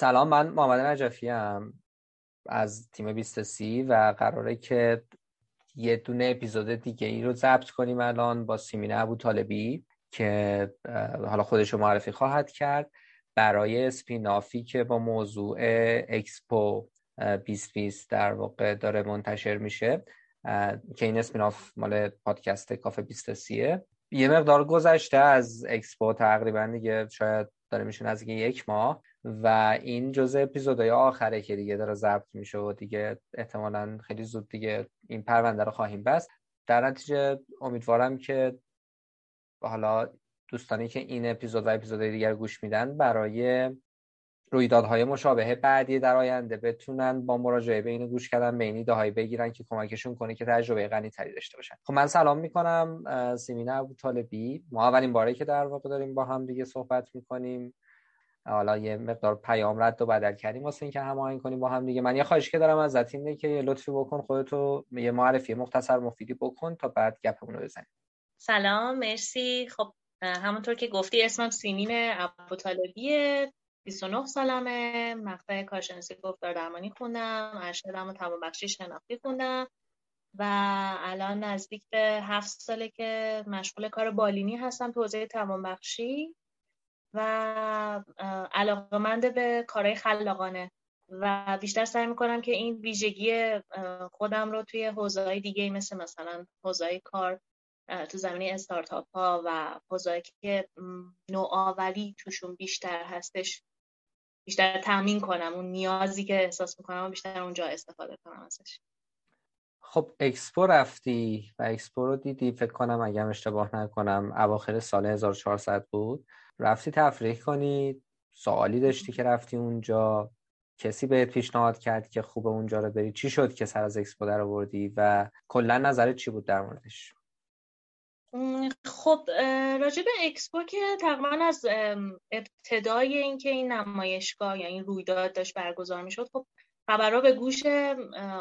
سلام من محمد نجفی هم از تیم 20 سی و قراره که یه دونه اپیزود دیگه ای رو ضبط کنیم الان با سیمین ابوطالبی که حالا خودش معرفی خواهد کرد برای spin-off ی که با موضوع اکسپو 2020 در واقع داره منتشر میشه. که این spin-off مال پادکست کافه 20 سیه. یه مقدار گذشته از اکسپو تقریبا دیگه شاید داره میشه نزدیک یک ماه. و این جزء اپیزودهای آخره که دیگه داره ضبط میشه و دیگه احتمالا خیلی زود دیگه این پرونده رو خواهیم بست. در نتیجه امیدوارم که حالا دوستانی که این اپیزود و اپیزودهای دیگر گوش میدن برای رویدادهای مشابه بعدی در آینده بتونن با مراجعه به اینو گوش کردن به این ایده بگیرن که کمکشون کنه که تجربه غنی تری داشته باشن. خب من سلام می‌کنم سیمینه ابو طالبی ما اولین باره که در واقع داریم با هم دیگه صحبت می‌کنیم. حالا یه مقدار پیام رد و بدل کردیم. واسه اینکه هماهنگ کنیم با هم دیگه. من یه خواهش که دارم از اینه که یه لطفی بکن خودتو یه معرفی مختصر مفیدی بکن تا بعد گپمون رو بزنیم. سلام مرسی. خب همونطور که گفتی اسمم سیمین ابوطالبیه 29 سالمه. مقطع کارشناسی گفتار درمانی خوندم ارشدم و تمام بخشی شناختی خوندم. و الان نزدیک به هفت ساله که مشغول کار بالینی هستم تو حوزه تمام بخشی. و علاقمند به کارهای خلاقانه. و بیشتر سعی می‌کنم که این ویژگی خودم رو توی حوزه های دیگه مثل مثلا حوزه کار تو زمینه استارتاپ ها و حوزه که نوآوری توشون بیشتر هستش بیشتر تامین کنم اون نیازی که احساس می‌کنم و بیشتر اونجا استفاده کنم ازش. خب اکسپو رفتی و اکسپو رو دیدی؟ فکر کنم اگر اشتباه نکنم اواخر سال 1400 بود. رفتی تفریح کنی سوالی داشتی که رفتی اونجا. کسی بهت پیشنهاد کرد که خوب اونجا رو بری؟ چی شد که سر از اکسپو در آوردی و کلا نظرت چی بود در موردش؟ خب راجع به اکسپو که تقریبا از ابتدای اینکه این نمایشگاه یا این رویداد داشت برگزار می‌شد خب خبرها به گوش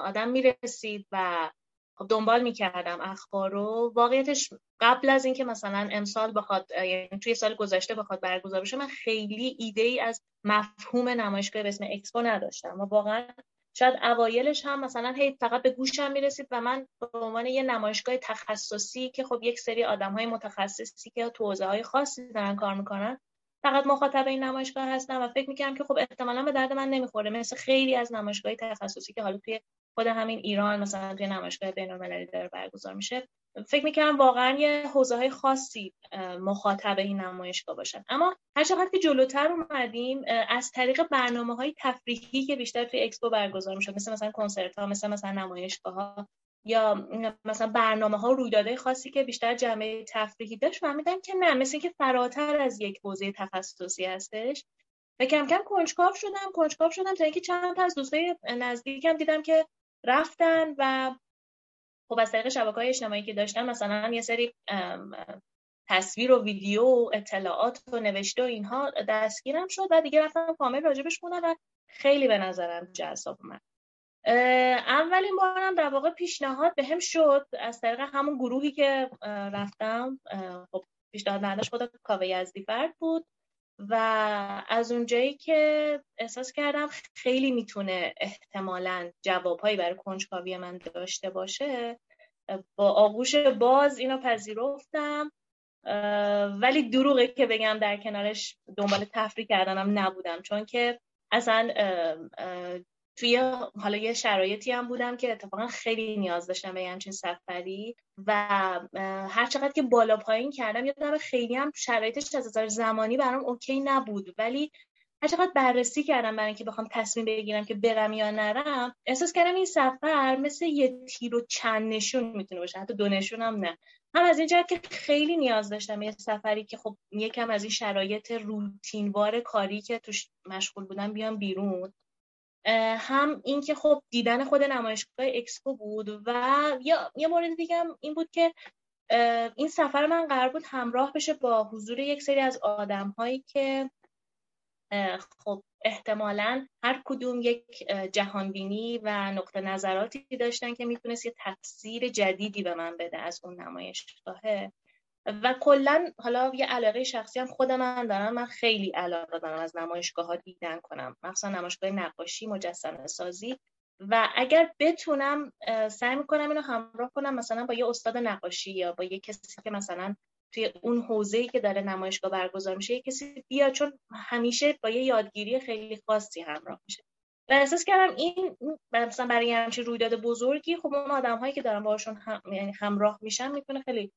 آدم می‌رسید و خب دنبال می‌کردم اخبار رو. واقعیتش قبل از اینکه مثلا امسال بخواد یعنی توی سال گذشته بخواد برگزار بشه من خیلی ایده ای از مفهوم نمایشگاه به اسم اکسپو نداشتم و واقعا شاید اوایلش هم مثلا هی فقط به گوشم می‌رسید و من به عنوان یه نمایشگاه تخصصی که خب یک سری آدم های متخصصی که تو حوزه های خاصی دارن کار می‌کنن فقط مخاطب این نمایشگاه هستم و فکر می‌کنم که خب احتمالا به درد من نمی‌خوره. مثل خیلی از نمایشگاه تخصصی که حالا توی خود همین ایران مثلا توی نمایشگاه بین‌المللی داره برگزار میشه فکر می‌کنم واقعا یه حوزه های خاصی مخاطب این نمایشگاه باشن. اما هر چقدر که جلوتر اومدیم از طریق برنامه های تفریحی که بیشتر توی اکسپو برگزار میشه مثل مثلا کنسرت ها مثل مثلا نمایشگاه ها یا مثلا برنامه ها رویدادهای خاصی که بیشتر جمعه تفریحی داشت فهمیدم که نه مثل که فراتر از یک حوزه تخصصی هستش. و کم کم کنجکاو شدم کنجکاو شدم تا اینکه چند تا از دوستای نزدیکم دیدم که رفتن و خب از طریق شبکه های اجتماعی که داشتن مثلا یه سری تصویر و ویدیو و اطلاعات و نوشته و اینها دستگیرم شد و دیگه رفتم کامل راجبش خوندم و خیلی به نظرم جذاب اومد. اولین بارم در واقع پیشنهاد به هم شد از طریق همون گروهی که رفتم. خب پیشنهاد نداشت خود کاوه یزدی فرد بود و از اونجایی که احساس کردم خیلی می‌تونه احتمالا جوابهایی برای کنجکاوی من داشته باشه با آغوش باز اینو پذیرفتم. ولی دروغه که بگم در کنارش دنبال تفریح کردنم نبودم چون که اصلا توی حالا یه شرایطی هم بودم که اتفاقا خیلی نیاز داشتم به همچین سفری و هر چقدر که بالا پایین کردم یادم خیلی هم شرایطش از نظر زمانی برام اوکی نبود. ولی هر چقدر بررسی کردم برای اینکه بخوام تصمیم بگیرم که برم یا نرم احساس کردم این سفر مثل یه تیر و چند نشون می‌تونه باشه. حتی دو نشون هم نه. هم از این جهت که خیلی نیاز داشتم یه سفری که خب یکم از این شرایط روتینوار کاری که توش مشغول بودم بیام بیرون. هم اینکه خب دیدن خود نمایشگاه اکسپو بود و یا یه مورد دیگه هم این بود که این سفر من قرار بود همراه بشه با حضور یک سری از آدم هایی که خب احتمالا هر کدوم یک جهانبینی و نقطه نظراتی داشتن که می‌تونست یه تفسیر جدیدی به من بده از اون نمایشگاهه. و کلا حالا یه علاقه شخصی هم خود من دارم. من خیلی علاقه دارم از نمایشگاه ها دیدن کنم. مخصوصا نمایشگاه نقاشی مجسمه سازی. و اگر بتونم سعی می‌کنم اینو همراه کنم مثلا با یه استاد نقاشی یا با یه کسی که مثلا توی اون حوزه‌ای که داره نمایشگاه برگزار میشه یه کسی بیا چون همیشه با یه یادگیری خیلی خاصی همراه میشه. و احساس کردم این مثلا برای همچین رویداد بزرگی خب اون آدم هایی که دارم باشون هم، یعنی همراه میشن می‌تونه خیلی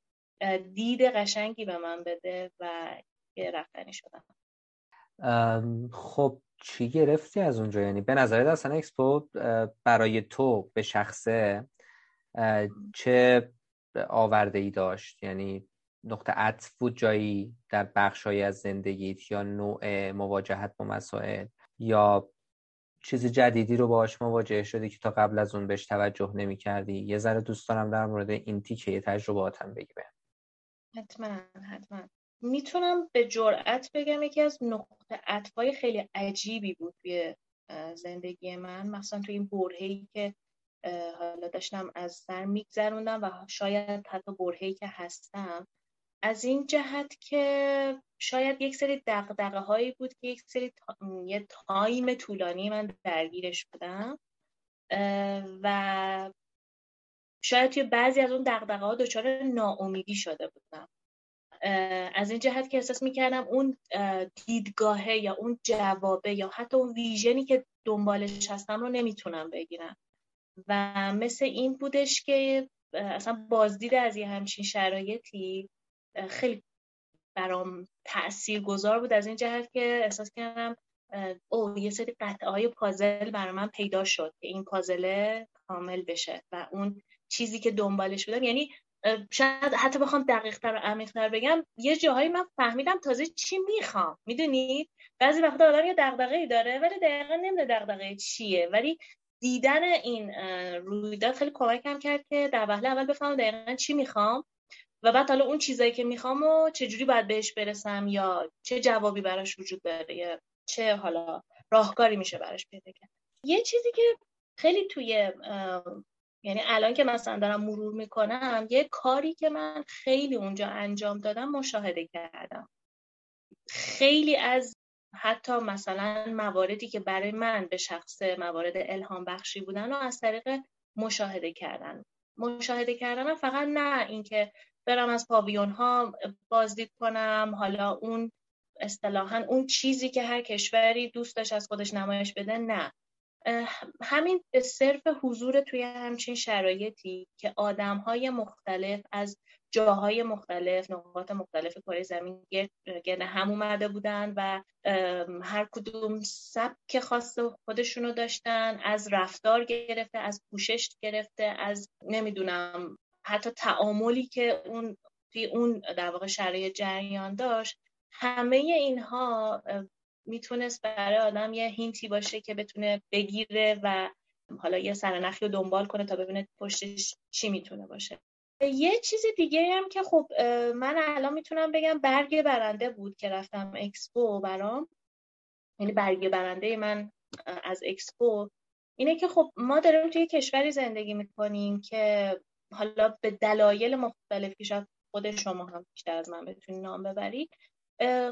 دید قشنگی به من بده و یه رفتنی شدم. خب چی گرفتی از اونجا؟ یعنی به نظرت اصلا اکسپو برای تو به شخصه چه آورده ای داشت؟ یعنی نقطه عطف بود جایی در بخشهایی از زندگیت یا نوع مواجهت با مسائل یا چیز جدیدی رو باهاش مواجه شدی که تا قبل از اون بهش توجه نمی کردی یه ذره دوست دارم در مورد این تیکه تجرباتم بگی به حتما حتما. می‌تونم به جرأت بگم یکی از نقطه عطفای خیلی عجیبی بود توی زندگی من. مثلا توی این برهی که حالا داشتم از سر میگذروندم و شاید حتی برهی که هستم. از این جهت که شاید یک سری دقدقه هایی بود که یک سری یه تایم طولانی من درگیرش بودم. و شاید توی بعضی از اون دقدقه ها دچار ناامیدی شده بودم. از این جهت که احساس می‌کردم اون دیدگاهه یا اون جوابه یا حتی اون ویژنی که دنبالش هستم رو نمی‌تونم بگیرم. و مثل این بودش که اصلا بازدید از یه همچین شرایطی خیلی برام تأثیر گذار بود. از این جهت که احساس کردم او یه سری قطعه های پازل برای من پیدا شد که این پازله کامل بشه و اون چیزی که دنبالش بودم. یعنی شاید حتی بخوام دقیق تر و عمیق تر بگم یه جاهایی من فهمیدم تازه چی می‌خوام. می‌دونید بعضی وقتا آدم یه دغدغه ای داره ولی دقیقا نمیده دغدغه چیه. ولی دیدن این رویداد خیلی کمکم کرد که در وهله اول بفهمم دقیقا چی می‌خوام و بعد حالا اون چیزایی که می‌خوام و چجوری باید بهش برسم یا چه جوابی براش وجود داره یا چه حالا راهکاری میشه براش پیدا کرد. یه چیزی که خیلی توی یعنی الان که مثلا دارم مرور می‌کنم یه کاری که من خیلی اونجا انجام دادم مشاهده کردم. خیلی از حتی مثلا مواردی که برای من به شخص موارد الهام بخشی بودن و از طریق مشاهده کردن. مشاهده کردن فقط نه اینکه برم از پاویون ها بازدید کنم حالا اون اصطلاحا اون چیزی که هر کشوری دوستش از خودش نمایش بده نه. همین به صرف حضور توی همچین شرایطی که آدم های مختلف از جاهای مختلف نقاط مختلف کره زمین گرد هم اومده بودن و هر کدوم سبک خاص خودشونو داشتن از رفتار گرفته از پوشش گرفته از نمی‌دونم حتی تعاملی که اون توی اون در واقع شرایط جریان داشت همه اینها می‌تونست برای آدم یه hint ی باشه که بتونه بگیره و حالا یه سرنخی رو دنبال کنه تا ببینه پشتش چی می‌تونه باشه. یه چیز دیگه هم که خب من الان می‌تونم بگم برگ برنده بود که رفتم اکسپو برام. یعنی برگ برنده من از اکسپو. اینه که خب ما داریم توی کشوری زندگی می‌کنیم که حالا به دلایل مختلفی شاید خود شما هم بیشتر از من بتونید نام ببرید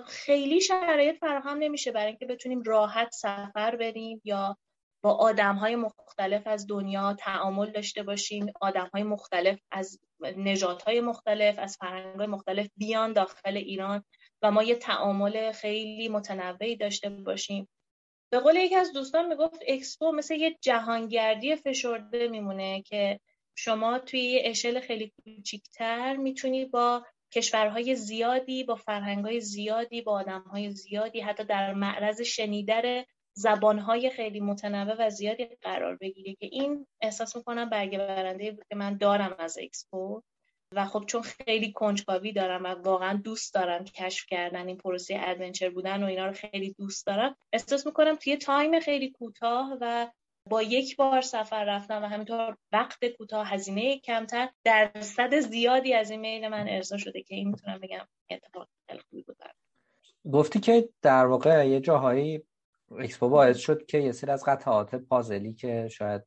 خیلی شرایط فراهم نمیشه برای اینکه بتونیم راحت سفر بریم یا با آدم های مختلف از دنیا تعامل داشته باشیم آدم های مختلف از نجات های مختلف از فرهنگ های مختلف بیان داخل ایران و ما یه تعامل خیلی متنوعی داشته باشیم. به قول یکی از دوستان می‌گفت اکسپو مثل یه جهانگردی فشرده میمونه که شما توی یه اشل خیلی کوچیکتر می‌تونی با کشورهای زیادی با فرهنگهای زیادی با آدمهای زیادی حتی در معرض شنیدن زبانهای خیلی متنوع و زیادی قرار بگیری که این احساس می‌کنم برگه برنده بود که من دارم از اکسپو. و خب چون خیلی کنجکاوی دارم و واقعا دوست دارم کشف کردن این پروسه adventure بودن و اینا رو خیلی دوست دارم احساس می‌کنم توی time خیلی کوتاه و با یک بار سفر رفتن و همینطور وقت کوتاه هزینه کمتر درصد زیادی از این میل من ارضا شده که این می‌تونم بگم اتفاق خیلی خوبی بود گفتی که در واقع یه جاهایی اکسپو باعث شد که یه سری از قطعات پازلی که شاید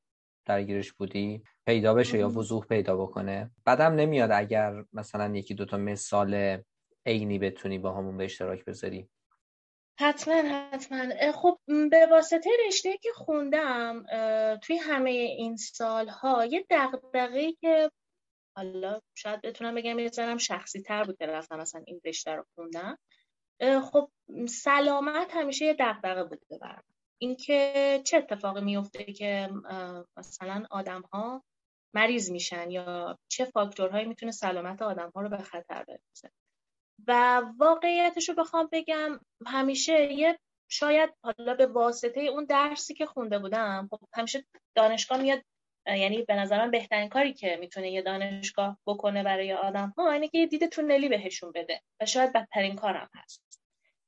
درگیرش بودی پیدا بشه یا وضوح پیدا بکنه. بعدم نمیاد اگر مثلا یکی دوتا مثال عینی بتونی با همون به اشتراک بذاری. حتما حتما. خب به واسطه رشته که خوندم توی همه این سالها یه دقدقه که حالا شاید بتونم بگم یه زنم شخصی تر بود که رفتم مثلا این رشته رو خوندم. خب سلامت همیشه یه دقدقه بوده برم اینکه چه اتفاقی میفته که مثلا آدم ها مریض میشن یا چه فاکتورهایی می‌تونه سلامت آدم ها رو به خطر برسه. و واقعیتش رو بخوام بگم همیشه یه شاید حالا به واسطه اون درسی که خونده بودم خب همیشه دانشگاه میاد یعنی به نظرم بهترین کاری که می‌تونه یه دانشگاه بکنه برای آدم ها اینه که یه دید تونلی بهشون بده و شاید بدترین کارم هست.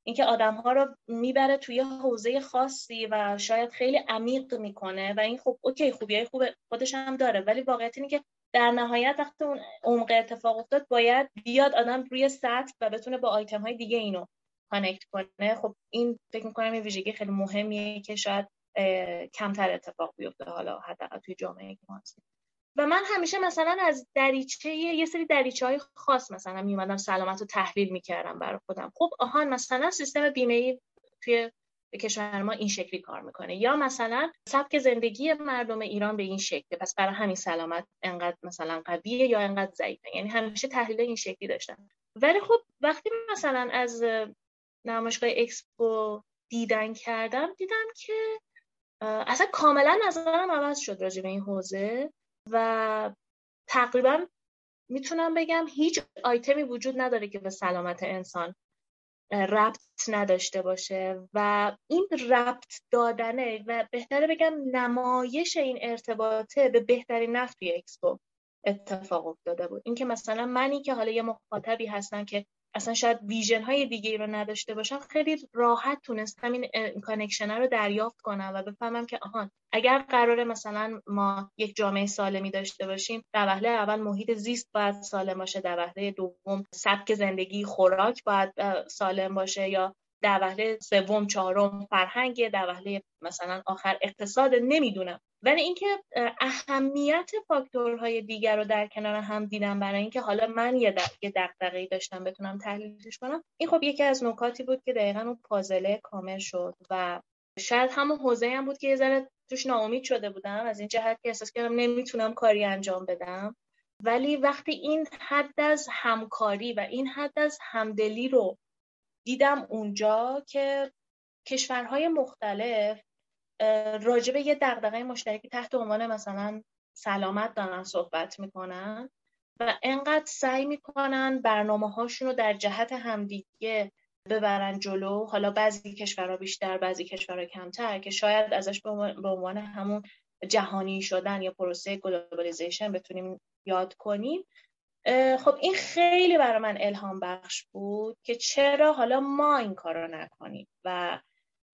اینکه آدم ها رو می‌بره توی حوزه خاصی و شاید خیلی عمیق می‌کنه و این خب اوکی خوبیای خوب خودش هم داره ولی واقعیت اینه که در نهایت وقتی اون عمق اتفاق افتاد باید بیاد آدم روی سطح و بتونه با آیتم های دیگه اینو کانکت کنه. خب این فکر می‌کنم یه ویژگی خیلی مهمیه که شاید کمتر اتفاق بیفته حالا حداقل توی جامعه ما هستیم و من همیشه مثلا از دریچه یه سری دریچه های خاص مثلا میومدم سلامت رو تحلیل می‌کردم برای خودم. خب آهان مثلا سیستم بیمه توی کشور ما این شکلی کار می‌کنه. یا مثلا سبک زندگی مردم ایران به این شکله. پس برای همین سلامت انقدر مثلا قویه یا انقدر ضعیفه. یعنی همیشه تحلیل این شکلی داشتم ولی خب وقتی مثلا از نمایشگاه اکسپو دیدن کردم دیدم که اصلا کاملا نظرم عوض شد راجع به این حوزه و تقریبا می‌تونم بگم هیچ آیتمی وجود نداره که به سلامت انسان ربط نداشته باشه و این ربط دادنه و بهتره بگم نمایش این ارتباطه به بهترین نحو توی اکسپو اتفاق افتاده بود. اینکه مثلا منی که حالا یه مخاطبی هستم که اصلا شاید vision های دیگه رو نداشته باشم خیلی راحت تونستم این connection رو دریافت کنم و بفهمم که آهان اگر قراره مثلا ما یک جامعه سالمی داشته باشیم در وهله اول محیط زیست باید سالم باشه در وهله دوم سبک زندگی خوراک باید سالم باشه یا در وهله سوم چهارم فرهنگ در وهله مثلا آخر اقتصاد نمی‌دونم. ولی اینکه اهمیت فاکتورهای دیگر رو در کنار هم دیدم برای اینکه حالا من یه دقیقه داشتم بتونم تحلیلش کنم این خب یکی از نکاتی بود که دقیقا اون پازله کامل شد و شاید همون حوزه هم بود که یه ذره توش ناامید شده بودم از این جهت که احساس کردم نمی‌تونم کاری انجام بدم. ولی وقتی این حد از همکاری و این حد از همدلی رو دیدم اونجا که کشورهای مختلف راجبه یه دغدغه مشترکی تحت عنوان مثلا سلامت دارن صحبت می‌کنن و انقدر سعی می‌کنن برنامه هاشون رو در جهت همدیگه ببرن جلو. حالا بعضی کشورها بیشتر بعضی کشورها کمتر که شاید ازش به عنوان همون جهانی شدن یا پروسه globalization بتونیم یاد کنیم. خب این خیلی برای من الهام بخش بود که چرا حالا ما این کار رو نکنیم و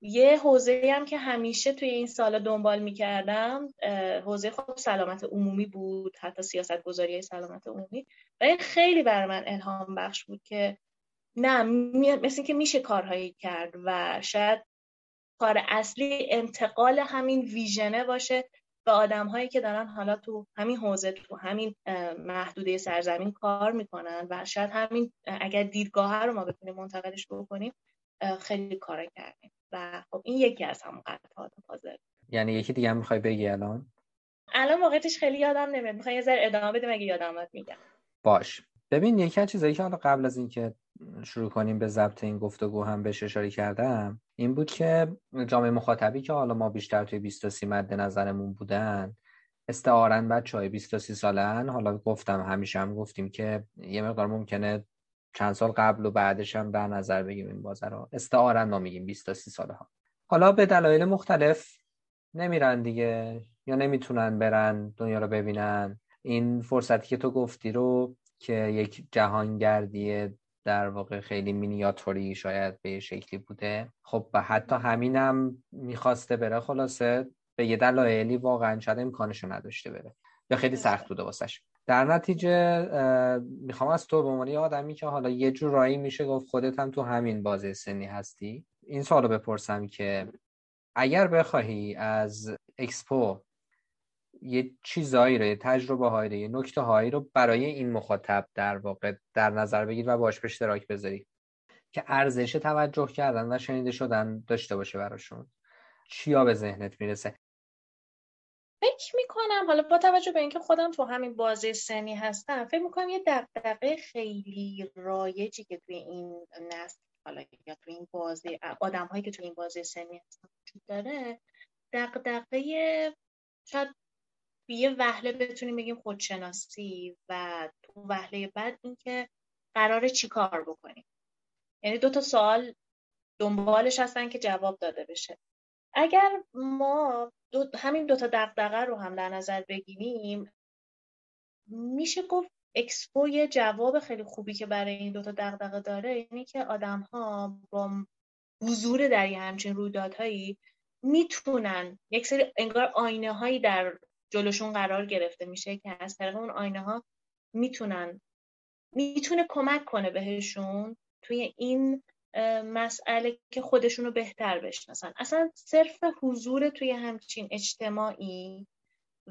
یه حوزه هم که همیشه توی این سالا دنبال می‌کردم حوزه خب سلامت عمومی بود حتی سیاست گذاری سلامت عمومی. و این خیلی برای من الهام بخش بود که نه مثل اینکه میشه کارهایی کرد و شاید کار اصلی انتقال همین ویژنه باشه. به آدم هایی که دارن حالا تو همین حوزه تو همین محدوده سرزمین کار می‌کنن و شاید همین اگر دیدگاه رو ما بتونیم منتقلش بکنیم خیلی کار کردیم و خب این یکی از همون قطعات پازل. یعنی یکی دیگه هم می‌خوای بگی الان؟ الان واقعیتش خیلی یادم نمیاد. می‌خوای یه ذره ادامه بدیم اگه یادم میگم. باش. ببین یکی از چیزایی که حالا قبل از اینکه شروع کنیم به ضبط این گفتگو هم بهش اشاره کردم این بود که جامعه مخاطبی که حالا ما بیشتر توی 20 تا 30 مد نظرمون بودن استعارن بچه های 20 تا 30 سالن. حالا گفتم همیشه هم گفتیم که یه مقدار ممکنه چند سال قبل و بعدش هم در نظر بگیم این بازه رو. استعارن ما میگیم 20 تا 30 ساله ها حالا به دلایل مختلف نمیرن دیگه یا نمی‌تونن برن دنیا رو ببینن. این فرصتی که تو گفتی رو که یک جهانگردی در واقع خیلی مینیاتوری شاید به شکلی بوده. خب و حتی همینم می‌خواسته بره خلاصه به یه دلایلی واقعا شاید امکانشو نداشته بره. یا خیلی سخت بوده واسش. در نتیجه می‌خوام از تو به عنوان یه آدمی که حالا یه جورایی میشه گفت خودت هم تو همین بازه سنی هستی این سوالو بپرسم که اگر بخواهی از اکسپو یه چیزایی رو یه تجربه هایی رو یه نکته هایی رو برای این مخاطب در واقع در نظر بگیر و باش به اشتراک بذاری که ارزش توجه کردن و شنیده شدن داشته باشه براشون. چیا به ذهنت می‌رسه؟ فکر می‌کنم حالا با توجه به اینکه خودم تو همین بازی سنی هستم فکر می‌کنم یه دقدقه خیلی رایجی که توی این نسل حالا یا توی این بازی آدم هایی که توی این بازی سنی هستن وجود داره دقدقه شاید یه وهله بتونیم بگیم خودشناسی و تو وهله بعد اینکه قراره چی کار بکنیم. یعنی دو تا سوال دنبالش هستن که جواب داده بشه. اگر ما دو همین دوتا دقدقه رو هم در نظر بگیریم میشه گفت اکسپو یه جواب خیلی خوبی که برای این دوتا دقدقه داره اینه که آدم ها با حضور در یه همچین رویدادهایی می‌تونن یک سری انگار آینه هایی در جلوشون قرار گرفته میشه که از طریق اون آینه ها می‌تونن می‌تونه کمک کنه بهشون توی این مسئله که خودشون رو بهتر بشناسن. اصلا صرف حضور توی همچین اجتماعی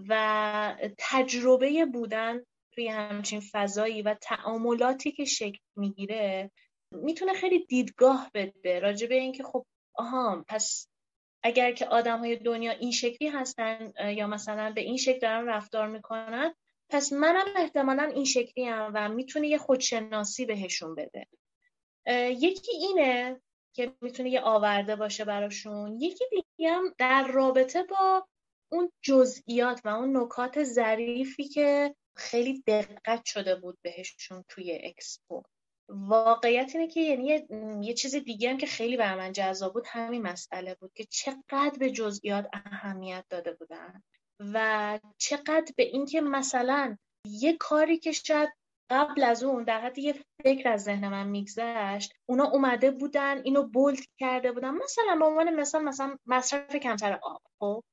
و تجربه بودن توی همچین فضایی و تعاملاتی که شکل می‌گیره می‌تونه خیلی دیدگاه بده. راجع به اینکه خب آها پس اگر که آدم های دنیا این شکلی هستن یا مثلا به این شکل دارن رفتار می‌کنن پس منم احتمالا این شکلی هم و می‌تونه یه خودشناسی بهشون بده. یکی اینه که می‌تونه یه آورده باشه براشون. یکی دیگه هم در رابطه با اون جزئیات و اون نکات ظریفی که خیلی دقت شده بود بهشون توی اکسپو. واقعیت اینه که یعنی یه, چیز دیگه هم که خیلی بر من جذاب بود همین مسئله بود که چقدر به جزئیات اهمیت داده بودن و چقدر به اینکه مثلا یه کاری که شاید قبل از اون در حد یه فکر از ذهن من میگذشت اونا اومده بودن اینو بولد کرده بودن. مثلا به عنوان مثال مثلا مصرف کمتر آب. خب؟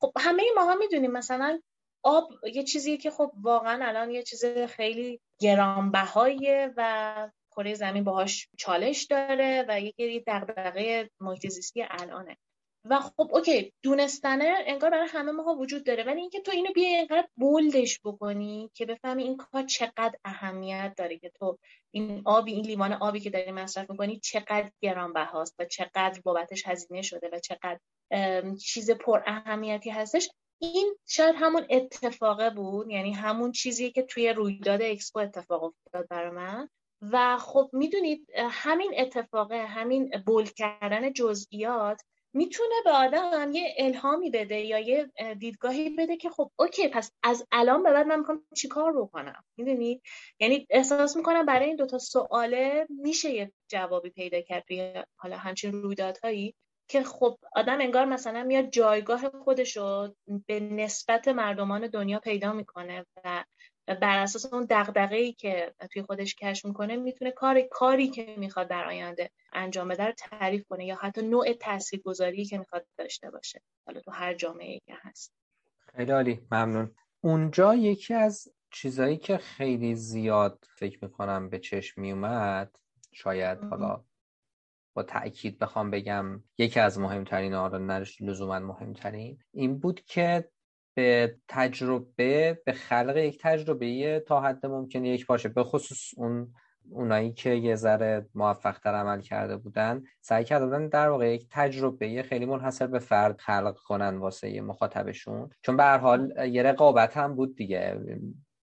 خب همه ماها می‌دونیم مثلا آب یه چیزیه که خب واقعا الان یه چیز خیلی گرانبهاییه و کره زمین باهاش چالش داره و یه دغدغه محیط الانه. و خب okay دونستنه انگار برای همه ماها وجود داره ولی اینکه تو اینو بیای اینقدر bold ش بکنی که بفهمی این کار چقدر اهمیت داره که تو این آبی این لیوان آبی که داری مصرف می‌کنی چقدر گرانبهاست و چقدر بابتش هزینه شده و چقدر چیز پر اهمیتی هستش. این شاید همون اتفاقه بود یعنی همون چیزی که توی رویداد اکسپو اتفاق افتاد برای من. و خب می‌دونید همین اتفاقه همین bold کردن جزئیات می‌تونه به آدم یه الهامی بده یا یه دیدگاهی بده که خب اوکی پس از الان به بعد من می‌خوام چیکار بکنم؟ می‌دونی؟ یعنی احساس می‌کنم برای این دوتا سواله میشه یه جوابی پیدا کرد توی حالا همچین رویدادهایی که خب آدم انگار مثلا میاد جایگاه خودش رو به نسبت مردمان دنیا پیدا می‌کنه و بر اساس اون ای که توی خودش کشف می‌کنه می‌تونه کار کاری که می‌خواد در آینده انجام بده رو تعریف کنه یا حتی نوع تاثیرگذاری که می‌خواد داشته باشه. حالا تو هر جامعه که هست. خیلی عالی ممنون. اونجا یکی از چیزایی که خیلی زیاد فکر می‌کنم به چشم میومد شاید حالا با تاکید بخوام بگم یکی از مهمترین آرا نرش لزوما مهمترین این بود که به تجربه به خلق یک تجربه تا حد ممکن یک باشه. به خصوص اون اونایی که یه ذره موفق تر عمل کرده بودن سعی کرده بودن در واقع یک تجربه خیلی منحصر به فرد خلق کنن واسه مخاطبشون. چون به هر حال یه رقابت هم بود دیگه.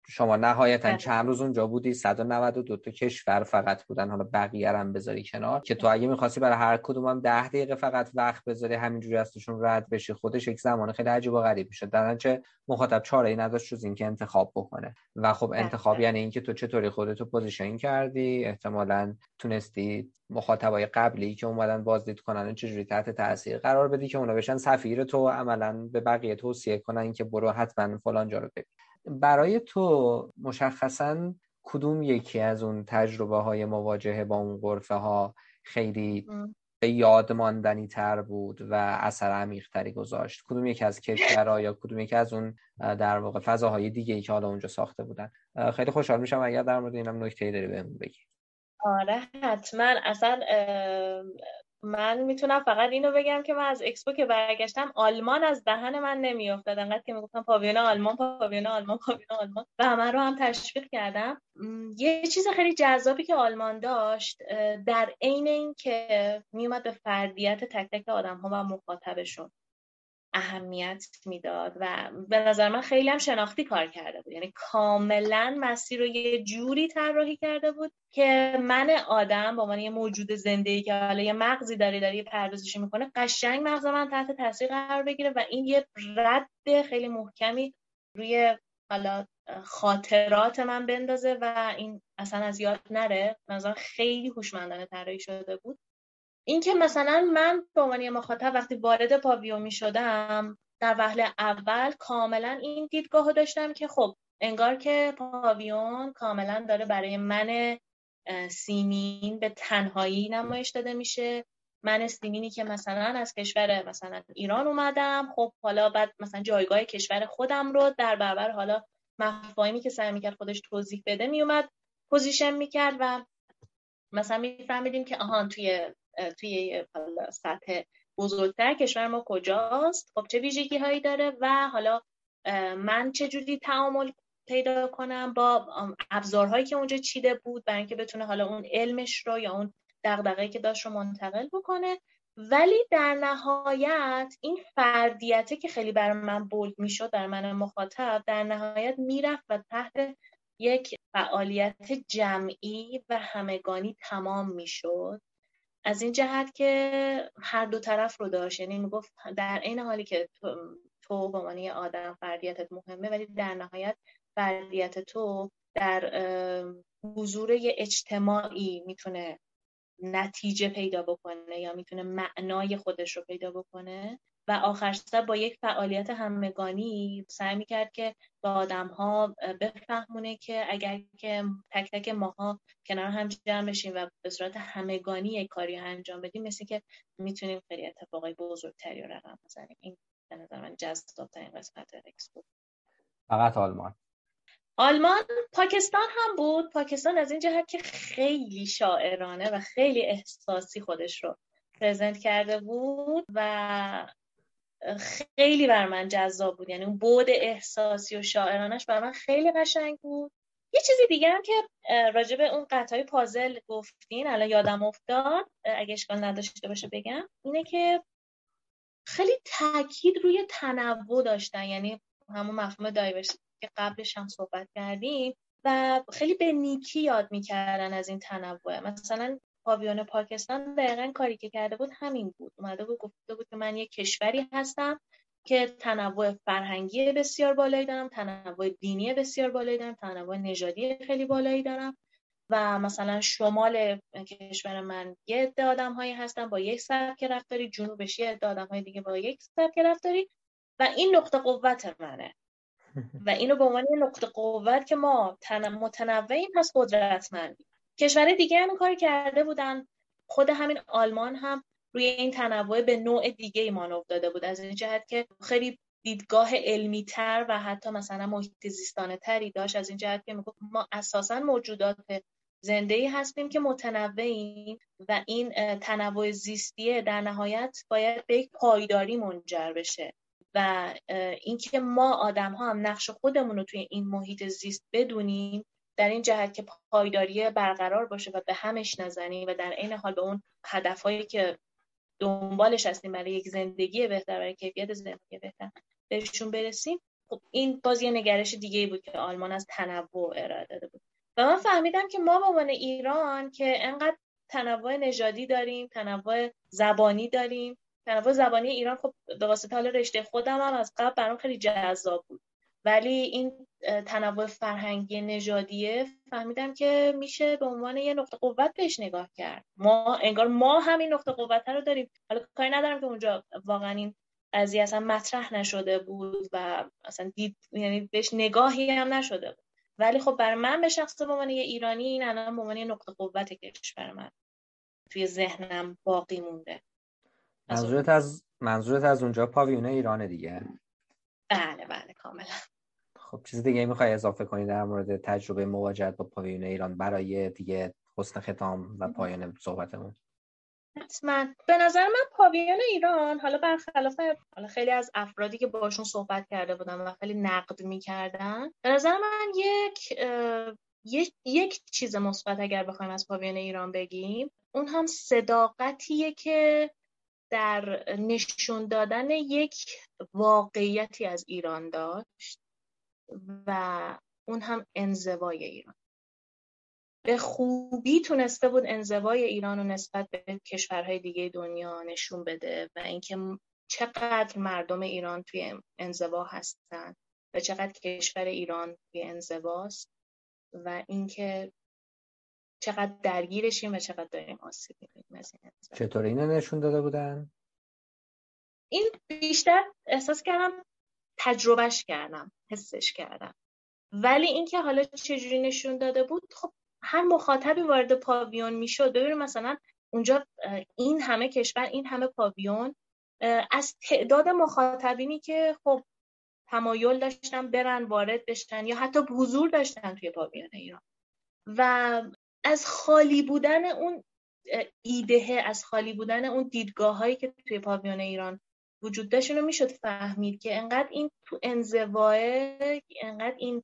شما نهایتا بله. چند روز اونجا بودی؟ 192 تا کشور فقط بودن. حالا بقیه هم بذاری کنار. که تو اگه می‌خواستی برای هر کدوم هم 10 دقیقه فقط وقت بذاری همینجوری ازشون رد بشی خودش یک زمان خیلی عجیب و غریب میشه. در نتیجه مخاطب چاره ای نداشت جز اینکه انتخاب بکنه. و خب بله، انتخاب بله. یعنی اینکه تو چطوری خودتو position کردی؟ احتمالاً تونستی مخاطبای قبلی که اومدن بازدید کنن چجوری تحت تاثیر قرار بدی که اونا بشن سفیر تو عملا به بقیه توصیه کنن که برو حتما فلان جا رو ببین. برای تو مشخصا کدوم یکی از اون تجربه های مواجهه با اون غرفه ها خیلی به یاد ماندنی تر بود و اثر عمیق تری گذاشت؟ کدوم یکی از کشورها یا کدوم یکی از اون در واقع فضاهای دیگه ای که حالا اونجا ساخته بودن؟ خیلی خوشحال میشم اگر در مورد اینم نکته داری بهمون بگی. آره حتما. اصلا من می‌تونم فقط اینو بگم که من از اکسپو که برگشتم آلمان از دهن من نمیافتاد. انقدر که می‌گفتم پاویون آلمان پاویون آلمان پاویون آلمان. و من رو هم تشویق کردم. یه چیز خیلی جذابی که آلمان داشت در عین اینکه میومد به فردیت تک تک آدم ها و مخاطبشون. اهمیت می‌داد و به نظر من خیلی هم شناختی کار کرده بود. یعنی کاملا مسیر رو یه جوری طراحی کرده بود که من آدم با من یه موجود زنده که حالا یه مغزی داره داره یه پردازشی می‌کنه قشنگ مغز من تحت تاثیر قرار بگیره و این یه رد خیلی محکمی روی حالا خاطرات من بندازه و این اصلا از یاد نره. مثلا خیلی هوشمندانه طراحی شده بود. اینکه مثلا من به عنوان مخاطب وقتی وارد پاویو می شدم در وهله اول کاملا این دیدگاه داشتم که خب انگار که پاویون کاملا داره برای من سیمین به تنهایی نمایش داده میشه. من سیمینی که مثلا از کشور مثلا ایران اومدم خب حالا بعد مثلا جایگاه کشور خودم رو در برابر حالا مفاهیمی که سعی می‌کرد خودش توضیح بده میومد position می‌کرد و مثلا میفهمیدیم که آهان توی توی سطح بزرگتر کشور ما کجاست؟ خب چه ویژگی هایی داره و حالا من چه جوری تعامل پیدا کنم با ابزارهایی که اونجا چیده بود برای اینکه بتونه حالا اون علمش رو یا اون دغدغه‌ای که داشت رو منتقل بکنه؟ ولی در نهایت این فردیته که خیلی برای من bold می‌شد در من مخاطب در نهایت می‌رفت و تحت یک فعالیت جمعی و همگانی تمام می‌شد. از این جهت که هر دو طرف رو داشت. یعنی می‌گفت در این حالی که تو به عنوان آدم فردیتت مهمه ولی در نهایت فردیت تو در حضور اجتماعی می‌تونه نتیجه پیدا بکنه یا می‌تونه معنای خودش رو پیدا بکنه. و آخر سر با یک فعالیت همگانی سعی می‌کرد که به آدم ها بفهمونه که اگر که تک تک ماها کنار هم جمع بشیم و به صورت همگانی یک کاری انجام بدیم مثل که می‌تونیم خیلی اتفاقای بزرگتری رو رقم بزنیم. این به نظر من جذاب ترین قسمت اکسپو فقط آلمان. آلمان پاکستان هم بود. پاکستان از این جهت که خیلی شاعرانه و خیلی احساسی خودش رو پرزنت کرده بود و خیلی بر من جذاب بود. یعنی اون بود احساسی و شاعرانش بر من خیلی قشنگ بود. یه چیزی دیگه هم که راجع به اون قطعای پازل گفتین الان یادم افتاد اگه اشکال نداشته باشه بگم اینه که خیلی تاکید روی تنوع داشتن. یعنی همون مفهوم دایورسیتی که قبلش هم صحبت کردیم و خیلی به نیکی یاد می‌کردن از این تنوع. مثلا پاویون پاکستان دقیقا کاری که کرده بود همین بود. اومده بود گفته بود که من یک کشوری هستم که تنوع فرهنگی بسیار بالایی دارم تنوع دینی بسیار بالایی دارم تنوع نژادی خیلی بالایی دارم و مثلا شمال کشور من یه عده آدم هایی هستن با یک سبک رفتاری جنوبش یه عده آدم های دیگه با یک سبک رفتاری و این نقطه قوت منه. و اینو به عنوان نقطه قوت که ما متنوعیم پس قدرتمندیم. کشور دیگه هم کار کرده بودن. خود همین آلمان هم روی این تنوع به نوع دیگه ایمان افتاده بود. از این جهت که خیلی دیدگاه علمی تر و حتی مثلا محیط زیستانه تری داشت. از این جهت که می‌گفت ما اساسا موجودات زنده ای هستیم که متنوعیم و این تنوع زیستیه در نهایت باید به یک پایداری منجر بشه. و اینکه ما آدم ها هم نقش خودمون رو توی این محیط زیست بدونیم در این جهت که پایداری برقرار باشه و به همش نزنیم و در عین حال به اون هدفهایی که دنبالش هستیم برای یک زندگی بهتر برای کیفیت زندگی بهتر بهشون برسیم خب این باز یه نگرش دیگه بود که آلمان از تنوع ارائه داده بود. و من فهمیدم که ما به عنوان ایران که انقدر تنوع نژادی داریم تنوع زبانی داریم تنوع زبانی ایران خب به واسطه حال رشته خودم هم از قبل برام خیلی جذاب بود. ولی این تنوع فرهنگی نژادیه فهمیدم که میشه به عنوان یه نقطه قوت بهش نگاه کرد. ما انگار ما همین نقطه قوت رو داریم. حالا کاری ندارم که اونجا واقعا این قضیه اصلا مطرح نشده بود و اصلا دید یعنی بهش نگاهی هم نشده بود. ولی خب برای من به شخص به عنوان یه ایرانی این الان به عنوان یه نقطه قوت کشور من توی ذهنم باقی مونده. منظورت از منظورت از اونجا پاویون ایران دیگه. بله بله کاملا. خب چیز دیگه می‌خوای اضافه کنی در مورد تجربه مواجهت با پاویون ایران برای دیگه حسن ختام و پایان صحبتمون؟ حتما. به نظر من پاویون ایران حالا برخلاف حالا خیلی از افرادی که باشون صحبت کرده بودم و خیلی نقد می‌کردن به نظر من یک یک, یک چیز مثبت اگر بخوایم از پاویون ایران بگیم اون هم صداقتیه که در نشون دادن یک واقعیتی از ایران داشت. و اون هم انزوای ایران. به خوبی تونسته بود انزوای ایران رو نسبت به کشورهای دیگه دنیا نشون بده و اینکه چقدر مردم ایران توی انزوا هستن و چقدر کشور ایران توی انزواست و اینکه چقدر درگیرشیم و چقدر داریم آسیب می‌بینیم چطور اینو نشون داده بودن؟ این بیشتر احساس کردم تجربهش کردم. حسش کردم. ولی اینکه حالا چجوری نشون داده بود خب هر مخاطبی وارد پاویون می‌شد. ببینید مثلا اونجا این همه کشور این همه پاویون از تعداد مخاطبینی که خب تمایل داشتن برن وارد بشن یا حتی حضور داشتن توی پاویون ایران. و از خالی بودن اون ایده از خالی بودن اون دیدگاه هایی که توی پاویون ایران وجود داشت رو می‌شد فهمید که انقدر این تو انزواه انقدر این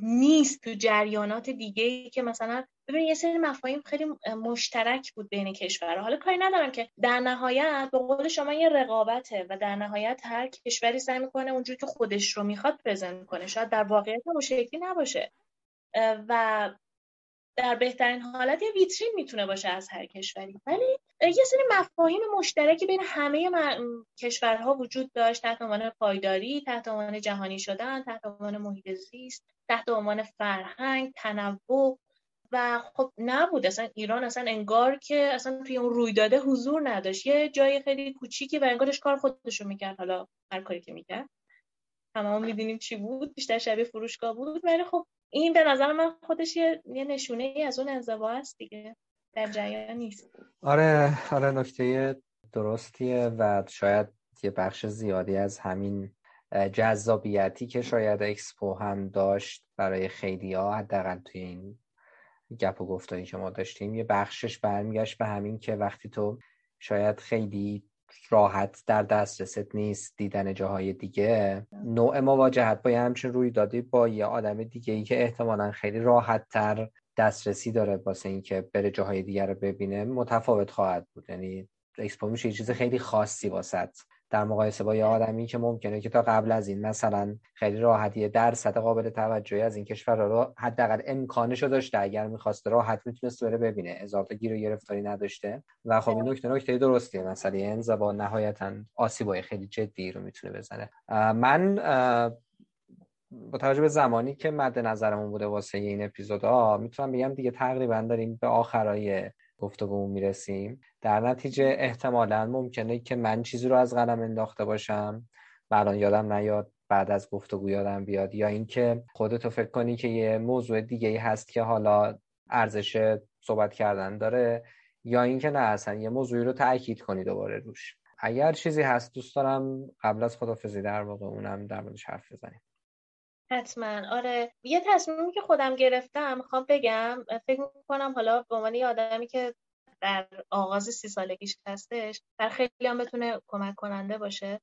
نیست تو جریانات دیگه ای که مثلا ببین یه سری مفاهیم خیلی مشترک بود بین کشورها. حالا کاری ندارم که در نهایت به قول شما یه رقابته و در نهایت هر کشوری سعی می‌کنه اونجوری که خودش رو می‌خواد پرزنت کنه. شاید در واقعیت اون شکلی نباشه. و در بهترین حالت یه ویترین می‌تونه باشه از هر کشوری. ولی یه سری مفاهیم مشترکی بین همه کشورها وجود داشت. تحت عنوان پایداری تحت عنوان جهانی شدن تحت عنوان محیط زیست تحت عنوان فرهنگ تنوع. و خب نبود. اصلا ایران اصلا انگار که اصلا توی اون رویداده حضور نداشت. یه جای خیلی کوچیکی و انگارش کار خودشو می‌کرد. حالا هر کاری که می‌کرد. همه می‌دونیم چی بود. بیشتر شبیه فروشگاه بود. ولی خب این به نظر من خودش یه, نشونه ای از اون انزوا است دیگه. در جریان نیست. آره آره نکته درستیه و شاید یه بخش زیادی از همین جذابیتی که شاید اکسپو هم داشت برای خیلی ها حداقل توی این گپ و گفتاری که ما داشتیم یه بخشش برمیگشت به همین که وقتی تو شاید خیلی راحت در دسترست نیست دیدن جاهای دیگه نوع مواجهت با یه همچین روی دادی با یه آدم دیگه ای که احتمالا خیلی راحت تر دسترسی داره واسه اینکه بره جاهای دیگر رو ببینه متفاوت خواهد بود. یعنی اکسپو میشه یه چیز خیلی خاصی واسه در مقایسه با یه آدمی که ممکنه که تا قبل از این مثلا خیلی راحتی درصد قابل توجهی از این کشور رو حداقل امکانش رو داشته اگر می‌خواسته راحت می‌تونست بره ببینه. اضافه گیر و گرفتاری نداشته. و خب این نکته نکته درستیه. مثلا این زبان نهایتا آسیبای خیلی جدی رو می‌تونه بزنه. من با توجه به زمانی که مد نظرمون بوده واسه این اپیزودها می‌تونم بگم دیگه تقریبا داریم به آخرای گفتگو می‌رسیم. در نتیجه احتمالا ممکنه که من چیزی رو از قلم انداخته باشم. و الان یادم نیاد بعد از گفتگو یادم بیاد. یا اینکه خودتو فکر کنی که یه موضوع دیگه ای هست که حالا ارزش صحبت کردن داره یا اینکه نه اصلا یه موضوعی رو تاکید کنی دوباره روش. اگر چیزی هست دوست دارم قبل از خدافزی در واقع اونم در موردش حرف بزنیم. حتما. آره. یه تصمیمی که خودم گرفتم می‌خوام بگم فکر می‌کنم حالا به عنوان یه آدمی که در آغاز سی سالگیش هستش در خیلی هم بتونه کمک کننده باشه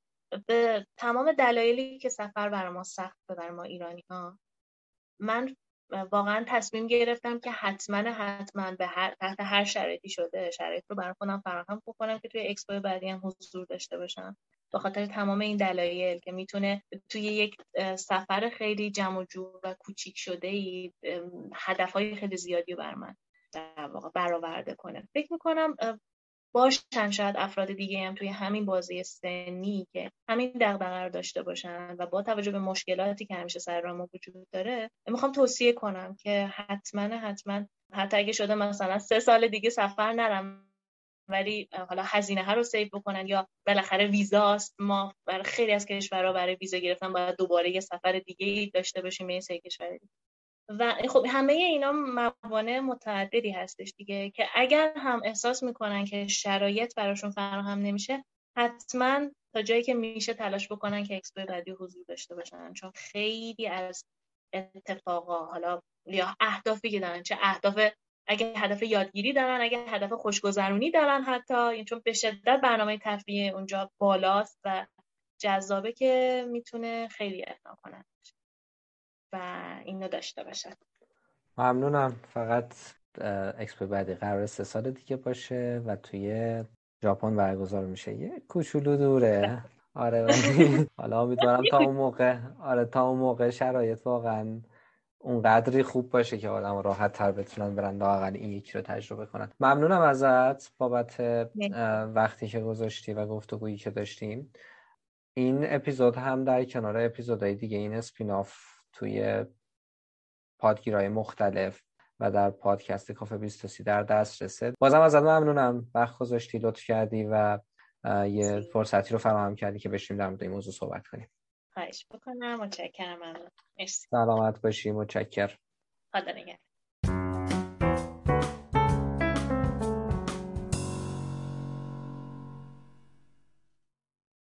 به تمام دلایلی که سفر برای ما سخت برای ما ایرانی ها من واقعا تصمیم گرفتم که حتما حتما به هر تحت هر شرایطی شده شرایط رو برای خودم فراهم بکنم که توی اکسپو بعدی هم حضور داشته باشم. به خاطر تمام این دلایل که می‌تونه توی یک سفر خیلی جمع و جور و کوچیک شده ای هدفهای خیلی زیادی رو بر من در واقع برآورده کنه. فکر می‌کنم باشن شاید افراد دیگه هم توی همین بازی سنی که همین دغدغه رو داشته باشن و با توجه به مشکلاتی که همیشه سر ما وجود داره می‌خوام توصیه کنم که حتما حتما حتی اگه شده مثلا سه سال دیگه سفر نرم ولی حالا هزینه ها رو save بکنن یا بالاخره ویزاست ما برای خیلی از کشورها برای ویزا گرفتن باید دوباره یه سفر دیگه داشته باشیم به این سه کشور و خب همه اینا موانع متعددی هستش دیگه که اگر هم احساس می‌کنن که شرایط براشون فراهم نمیشه حتما تا جایی که میشه تلاش بکنن که اکسپو بعدی حضور داشته باشن. چون خیلی از اتفاقا حالا یا اهدافی که دارن چه اهداف اگه هدف یادگیری دارن اگه هدف خوشگذرونی دارن حتی یعنی چون به شدت برنامه تفریح اونجا بالاست و جذابه که می‌تونه خیلی اقناع کنن و اینو داشته باشن ممنونم. فقط اکسپو بعدی. قرار سه سال دیگه باشه و توی ژاپن برگزار میشه. یه کوچولو دوره. آره. حالا امیدوارم تا اون موقع آره تا اون موقع شرایط واقعا اونقدری خوب باشه که آدم راحت تر بتونن برن واقعا این یکی رو تجربه کنن. ممنونم ازت بابت وقتی که گذاشتی و گفتگویی که داشتیم. این اپیزود هم در کنار اپیزودهای دیگه این اسپیناف توی پادگیرهای مختلف و در پادکست کافه 23 در دست رسید بازم ازت ممنونم. وقت گذاشتی لطف کردی و یه فرصتی رو فراهم کردی که بشیم در مورد این موضوع صحبت کنیم. خواهش بکنم متشکرم. سلامت باشی. متشکر خدا نگهدار.